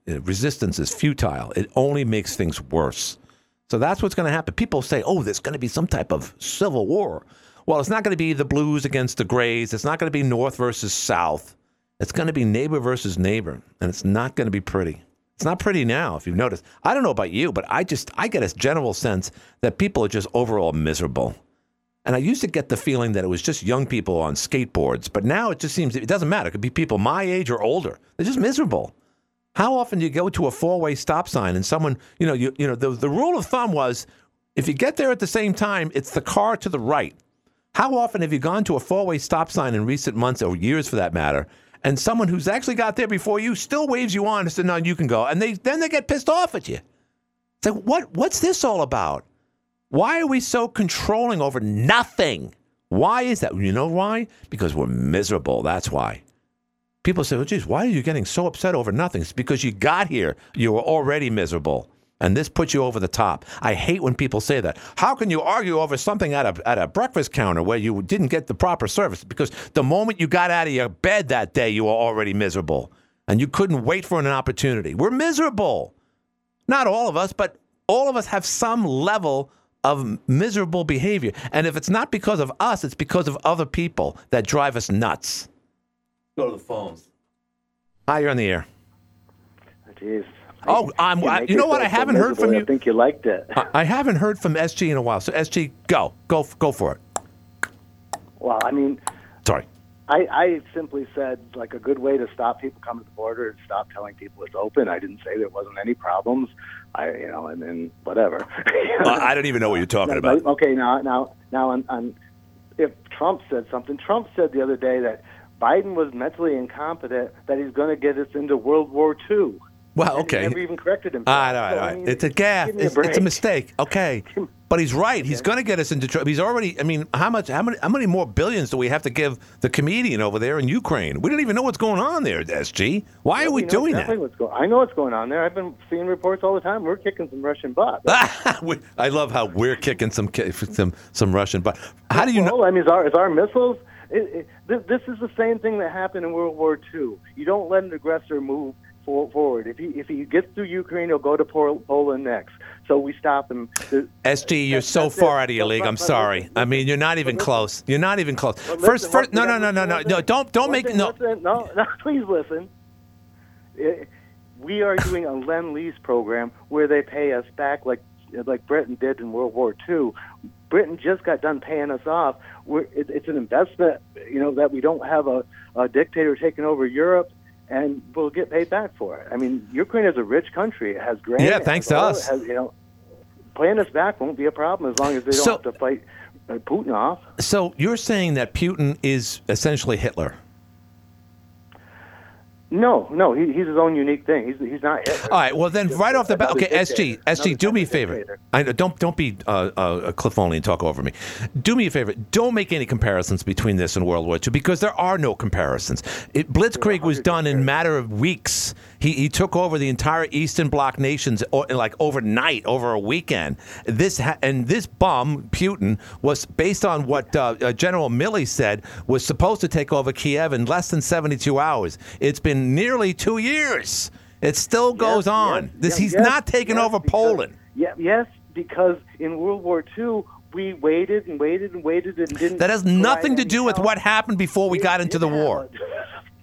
resistance is futile. It only makes things worse. So that's what's going to happen. People say, "Oh, there's going to be some type of civil war." Well, it's not going to be the blues against the grays. It's not going to be North versus South. It's going to be neighbor versus neighbor, and it's not going to be pretty. It's not pretty now, if you've noticed. I don't know about you, but I just I get a general sense that people are just overall miserable. And I used to get the feeling that it was just young people on skateboards, but now it just seems it doesn't matter. It could be people my age or older. They're just miserable. How often do you go to a four-way stop sign and someone, you know, you, you know, the, the rule of thumb was if you get there at the same time, it's the car to the right. How often have you gone to a four-way stop sign in recent months or years for that matter, and someone who's actually got there before you still waves you on and says, "No, you can go," and they then they get pissed off at you. It's like, what what's this all about? Why are we so controlling over nothing? Why is that? You know why? Because we're miserable. That's why. People say, well, geez, why are you getting so upset over nothing? It's because you got here. You were already miserable. And this puts you over the top. I hate when people say that. How can you argue over something at a, at a breakfast counter where you didn't get the proper service? Because the moment you got out of your bed that day, you were already miserable. And you couldn't wait for an opportunity. We're miserable. Not all of us, but all of us have some level of miserable behavior. And if it's not because of us, it's because of other people that drive us nuts. Go to the phones. Hi, you're on the air. Jeez. Oh, I'm. You I, you know what? I haven't heard from you. I think you liked it. I, I haven't heard from SG in a while. So SG, go, go, go for it. Well, I mean, Sorry. I, I simply said like a good way to stop people coming to the border is stop telling people it's open. I didn't say there wasn't any problems. I, you know, and then whatever. Well, I don't even know what you're talking No, about. but- Okay, now, now, now, on, on, if Trump said something, Trump said the other day that Biden was mentally incompetent, that he's going to get us into World War II. Well, okay. Never even corrected himself. All right, all right, So, all I mean, It's a gaffe. give a It's, it's a mistake. Okay. But he's right. He's going to get us into trouble. He's already. I mean, how much? How many? How many more billions do we have to give the comedian over there in Ukraine? We don't even know what's going on there, SG. Why are we know doing exactly that? What's go- I know what's going on there. I've been seeing reports all the time. We're kicking some Russian butt. I love how we're kicking some some some Russian. butt. how do you know? I mean, is our, is our missiles? It, it, this is the same thing that happened in World War II. You don't let an aggressor move for, forward. If he if he gets through Ukraine, he'll go to Poland next. So we stop him. The- SG, you're so that's it. far out of your league. I'm sorry. I mean, you're not even close. You're not even close. But First, listen, first, no, no, no, no, no, no. Don't, don't make listen, no. listen, no, no. Please listen. Eh, We are doing a lend lease program where they pay us back like like Britain did in World War II. Britain just got done paying us off. We're, it, it's an investment, you know, that we don't have a, a dictator taking over Europe, and we'll get paid back for it. I mean, Ukraine is a rich country. It has grain. Yeah, thanks to oil, us. Has, you know, paying us back won't be a problem as long as they don't So- have to fight uh, Putin off. So you're saying that Putin is essentially Hitler? No, no, he, he's his own unique thing. He's he's not. All right. Well, then, right off the bat, okay, SG. SG, do me a favor. I don't don't be uh, uh, a Cliff Olney and talk over me. Do me a favor. Don't make any comparisons between this and World War II because there are no comparisons. It, Blitzkrieg was done in a matter of weeks. He, he took over the entire Eastern Bloc nations o- like overnight, over a weekend. This ha- and this bum Putin, was based on what uh, uh, General Milley said was supposed to take over Kiev in less than 72 hours. It's been nearly two years. It still goes on. Yes, this yes, he's yes, not taking yes, over because- Poland. Yeah, yes, because in World War II we waited and waited and waited and didn't. That has nothing to do with what happened before we got into the war.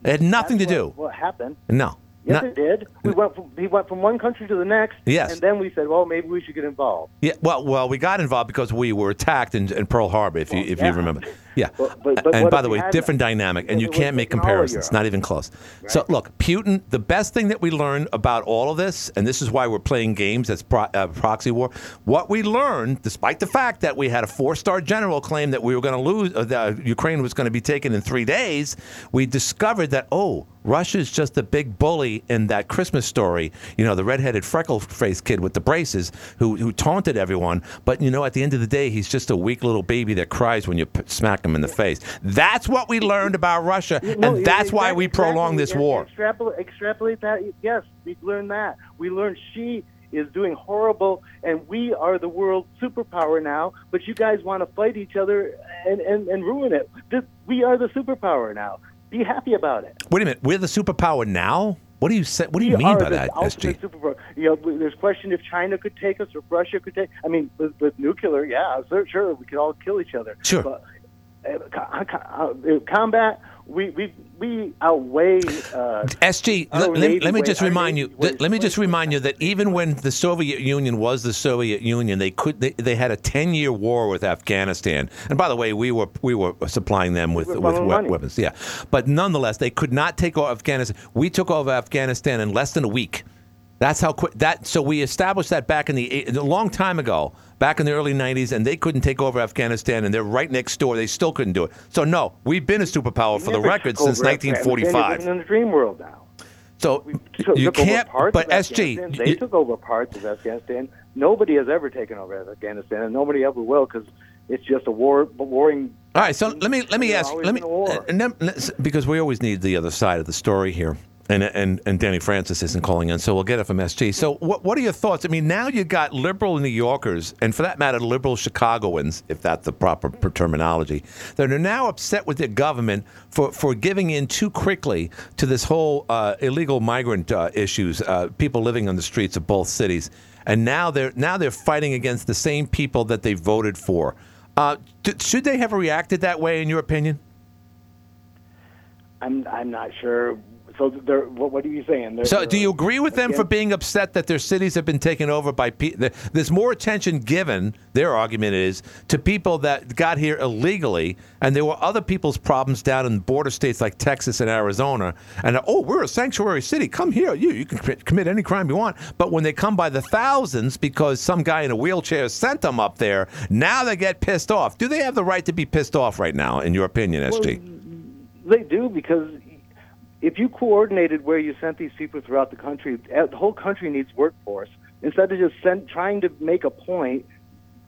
It had nothing to That's do. What, what happened? No. Yes, Not- it did. We went from he went from one country to the next. Yes. And then we said, well, maybe we should get involved. Yeah, well, well, we got involved because we were attacked in, in Pearl Harbor, if you if yeah. you remember. Yeah, But- but- but and by the way, different dynamic, and you can't make taking all of comparisons. Not even close. So, look, Putin. The best thing that we learned about all of this, and this is why we're playing games as pro, uh, proxy war. What we learned, despite the fact that we had a four-star general claim that we were going to lose, uh, that Ukraine was going to be taken in three days, we discovered that oh, Russia's just a big bully in that Christmas story. You know, the redheaded freckle-faced kid with the braces who who taunted everyone. But you know, at the end of the day, he's just a weak little baby that cries when you p- smack him in the face. That's what we learned about Russia, No, and that's why we prolong this war. Extrapolate, extrapolate that. Yes, we learned that. We learned she is doing horrible, and we are the world superpower now. But you guys want to fight each other and, and, and ruin it. This, we are the superpower now. Be happy about it. Wait a minute, we're the superpower now. What do you say? What do you We mean by that, SG? superpower. You know, there's question if China could take us or Russia could take. I mean, with, with nuclear, yeah, sure, sure, we could all kill each other. Sure. But combat, we we we outweigh. Uh, SG, let, let- let me just remind you. Let, let me just remind you that even when the Soviet Union was the Soviet Union, they could they, they had a ten year war with Afghanistan. And by the way, we were we were supplying them with We with we- weapons. Yeah, but nonetheless, they could not take over Afghanistan. We took over Afghanistan in less than a week. That's how quick that. So we established that back in the a long time ago, back in the early '90s, and they couldn't take over Afghanistan, and they're right next door. They still couldn't do it. So no, we've been a superpower for the record since over Afghanistan. You're 1945. in the dream world now. So took, you took can't. But SG, they you- took over parts of Afghanistan. Nobody has ever taken over Afghanistan, and nobody ever will because it's just a war, warring. All right, so let me let me ask let me uh, and because we always need the other side of the story here. And, and and Danny Francis isn't calling in, so we'll get it from SG. So, what what are your thoughts? I mean, now you got liberal New Yorkers, and for that matter, liberal Chicagoans, if that's the proper terminology, that are now upset with their government for, for giving in too quickly to this whole uh, illegal migrant uh, issues, uh, people living on the streets of both cities, and now they're now they're fighting against the same people that they voted for. Uh, d- should they have reacted that way, in your opinion? I'm I'm not sure. So, they're, what, what are you saying? They're- So, do you agree with them for being upset that their cities have been taken over by people? There's more attention given, their argument is, to people that got here illegally, and there were other people's problems down in border states like Texas and Arizona. And, oh, we're a sanctuary city. Come here. You, you can commit- commit any crime you want. But when they come by the thousands because some guy in a wheelchair sent them up there, now they get pissed off. Do they have the right to be pissed off right now, in your opinion, SG? They do because if you coordinated where you sent these people throughout the country, eh, the whole country needs workforce. Instead of just send, trying to make a point,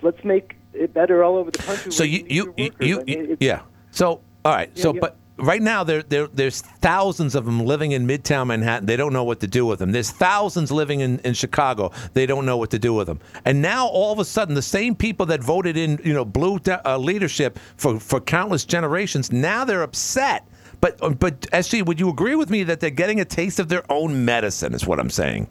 let's make it better all over the country. So you you you, you, I mean, yeah. So all right. Yeah, So yeah. but right now there there there's thousands of them living in Midtown Manhattan. They don't know what to do with them. There's thousands living in, in Chicago. They don't know what to do with them. And now all of a sudden the same people that voted in you know blue uh, leadership for for countless generations now they're upset. But uh, but SG, would you agree with me that they're getting a taste of their own medicine? Is what I'm saying.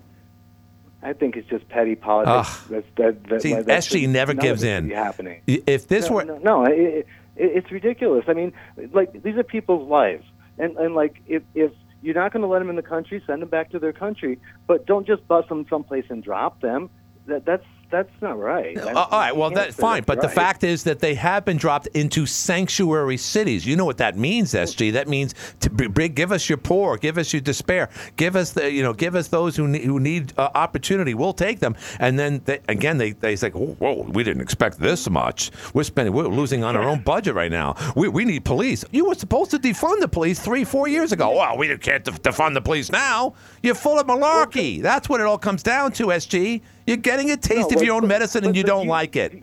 I think it's just petty politics. Ugh. That's, that, that, See, that SG never none gives in. happening. If this no, were no, no it, it, it's ridiculous. I mean, like these are people's lives, and and like if if you're not going to let them in the country, send them back to their country, but don't just bus them someplace and drop them. That that's that's not right. Uh, all right, well, that's fine. that's But the fact is that they have been dropped into sanctuary cities. You know what that means, SG? That means to b- bring, give us your poor, give us your despair, give us the, you know, give us those who need, who need uh, opportunity. We'll take them. And then they, again, they they say, oh, whoa, we didn't expect this much. We're spending, we're losing on our own budget right now. We, we need police. You were supposed to defund the police three, four years ago. Well, we can't defund the police now. You're full of malarkey. That's what it all comes down to, SG. You're getting a taste No, of your own but- medicine and but you don't U- like it.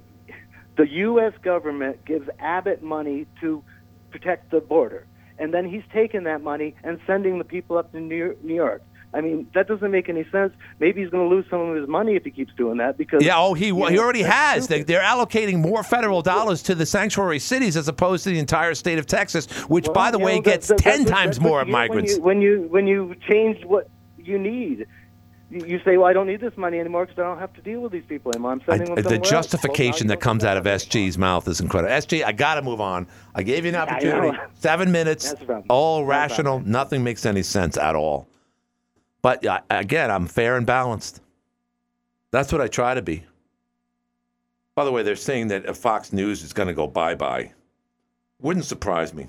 the U.S. government gives Abbott money to protect the border, and then he's taking that money and sending the people up to New York. I mean, that doesn't make any sense. Maybe he's going to lose some of his money if he keeps doing that because Yeah, oh, he he know, already has. They, they're allocating more federal dollars to the sanctuary cities as opposed to the entire state of Texas, which, Well, by the way, know, that- gets that- ten what- times more you get migrants. When you, when you when you change what you need, you say, "Well, I don't need this money anymore because I don't have to deal with these people anymore. I'm I- sending them the somewhere else." justification Well, that comes out of SG's mouth is incredible. SG, I got to move on. I gave you an I opportunity. Seven minutes, all rational. Nothing makes any sense at all. But uh, again, I'm fair and balanced. That's what I try to be. By the way, they're saying that Fox News is going to go bye bye. Wouldn't surprise me.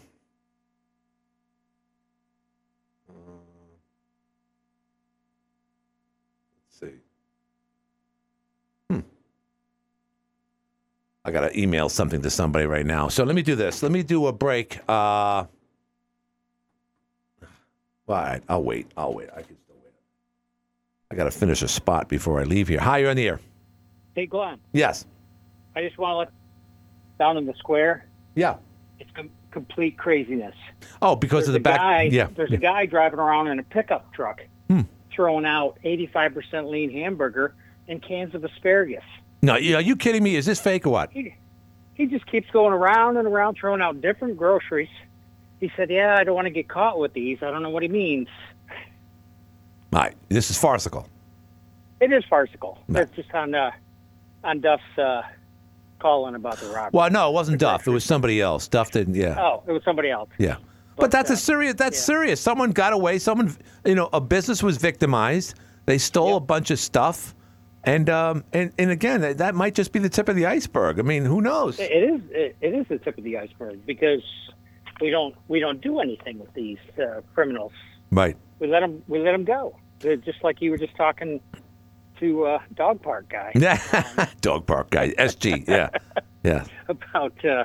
I got to email something to somebody right now. So let me do this. Let me do a break. Uh, all right, I'll wait. I'll wait. I can still wait. I got to finish a spot before I leave here. Hi, you're on the air. Hey, Glenn, Yes. I just want to let down in the square. Yeah. It's com- complete craziness. Oh, because there's of the back. Guy, yeah. There's yeah. a guy driving around in a pickup truck, Hmm. throwing out 85% lean hamburger and cans of asparagus. No, yeah, are you kidding me? Is this fake or what? He, he just keeps going around and around, throwing out different groceries. He said, "Yeah, I don't want to get caught with these. I don't know what he means." All right, this is farcical. It is farcical. No. That's just on uh, on Duff's uh, calling about the robbery. Well, no, it wasn't Duff. It was somebody else. Duff didn't. Yeah. Oh, it was somebody else. Yeah. But that's a serious. That's serious. Someone got away. Someone, you know, a business was victimized. They stole a bunch of stuff, and um, and and again, that, that might just be the tip of the iceberg. I mean, who knows? It is. It, it is the tip of the iceberg because we don't we don't do anything with these uh, criminals. Right. We let them we let them go. They're just like you were just talking to uh, dog park guy Dog park guy, SG. Yeah, yeah. about uh,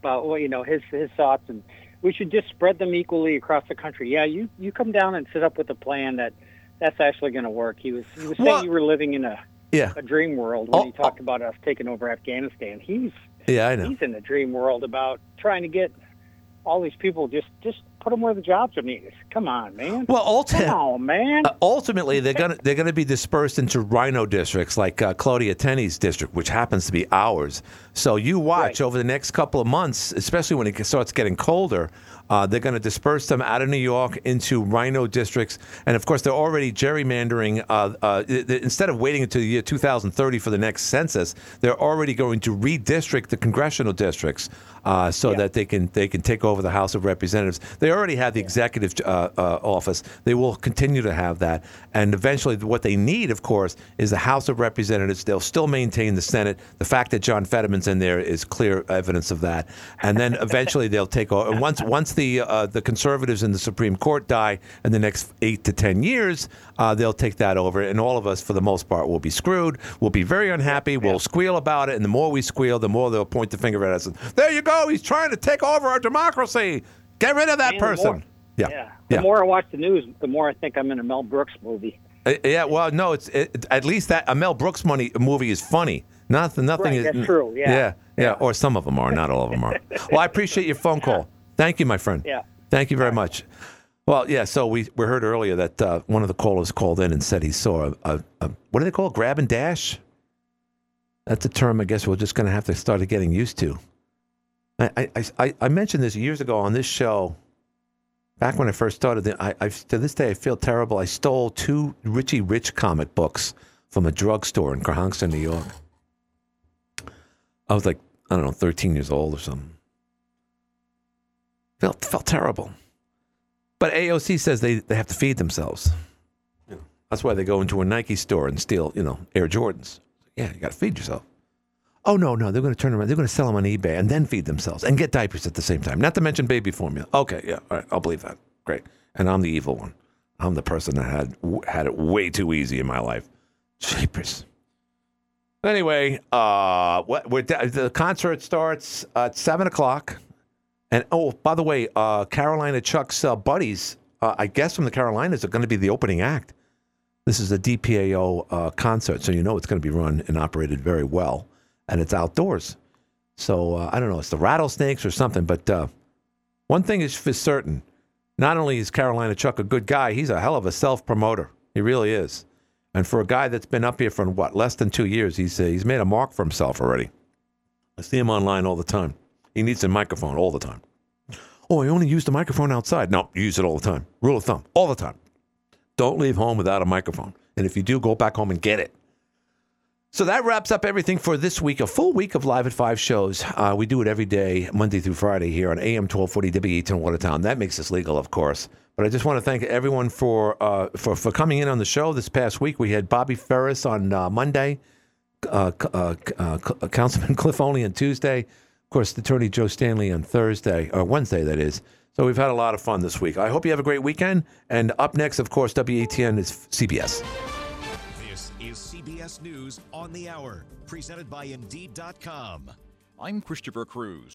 about well, you know his his thoughts and we should just spread them equally across the country. Yeah, you you come down and sit up with a plan that that's actually going to work. He was he was saying Well- you were living in a Yeah. a dream world when Oh, he talked about us taking over Afghanistan. He's Yeah, I know. he's in a dream world about trying to get all these people just just put them where the jobs are needed. Come on, man. Well, on, man. Uh, ultimately, they're gonna they're gonna be dispersed into RINO districts like uh, Claudia Tenney's district, which happens to be ours. So you watch over the next couple of months, especially when it starts getting colder. Uh, they're going to disperse them out of New York into RINO districts, and of course, they're already gerrymandering. Uh, uh, instead of waiting until the year 2030 for the next census, they're already going to redistrict the congressional districts uh, so that they can they can take over the House of Representatives. They already have the executive uh, uh, office. They will continue to have that, and eventually, what they need, of course, is the House of Representatives. They'll still maintain the Senate. The fact that John Fetterman's in there is clear evidence of that, and then eventually they'll take over. Once once the uh, the conservatives in the Supreme Court die in the next eight to ten years, uh, they'll take that over, and all of us, for the most part, will be screwed. We'll be very unhappy. We'll squeal about it, and the more we squeal, the more they'll point the finger at us. And, there you go. He's trying to take over our democracy. Get rid of that And person. more- yeah. yeah. The Yeah. more I watch the news, the more I think I'm in a Mel Brooks movie. Uh, yeah, well, no, it's it, at least that a Mel Brooks money movie is funny. Nothing, nothing Right, is that's true, yeah. yeah, yeah, Or some of them are, not all of them are. Well, I appreciate your phone call. Thank you, my friend. Yeah. Thank you very much. Well, yeah. So we we heard earlier that uh, one of the callers called in and said he saw a, a, a what do they call it? grab and dash. That's a term I guess we're just going to have to start getting used to. I, I, I, I mentioned this years ago on this show. Back when I first started, I, I to this day I feel terrible. I stole two Richie Rich comic books from a drugstore in Cohasset, New York. I was like, I don't know, 13 years old or something. Felt felt terrible. But AOC says they, they have to feed themselves. You know, that's why they go into a Nike store and steal, you know, Air Jordans. Yeah, you got to feed yourself. Oh no, no, they're going to turn around. They're going to sell them on eBay and then feed themselves and get diapers at the same time. Not to mention baby formula. Okay, yeah, all right, I'll believe that. Great. And I'm the evil one. I'm the person that had had it way too easy in my life. Jeepers. Anyway, uh, what we're, the concert starts at seven o'clock, and oh, by the way, uh, Carolina Chuck's uh, buddies, uh, I guess from the Carolinas, are going to be the opening act. This is a DPAO uh, concert, so you know it's going to be run and operated very well, and it's outdoors. So uh, I don't know, it's the Rattlesnakes or something, but uh, one thing is for certain: not only is Carolina Chuck a good guy, he's a hell of a self promoter. He really is. And for a guy that's been up here for what less than two years, he's he's made a mark for himself already. I see him online all the time. He needs a microphone all the time. Oh, I only use the microphone outside. No, you use it all the time. Rule of thumb, all the time. Don't leave home without a microphone. And if you do, go back home and get it. So that wraps up everything for this week. A full week of Live at Five shows. Uh, we do it every day, Monday through Friday, here on AM 1240 WATN Watertown. That makes us legal, of course. But I just want to thank everyone for uh, for for coming in on the show this past week. We had Bobby Ferris on uh, Monday, uh, uh, uh, Councilman Cliff Olney on Tuesday, of course, Attorney Joe Stanley on Thursday or Wednesday, that is. So we've had a lot of fun this week. I hope you have a great weekend. And up next, of course, WATN is CBS. This is CBS News on the Hour, presented by Indeed.com. I'm Christopher Cruz.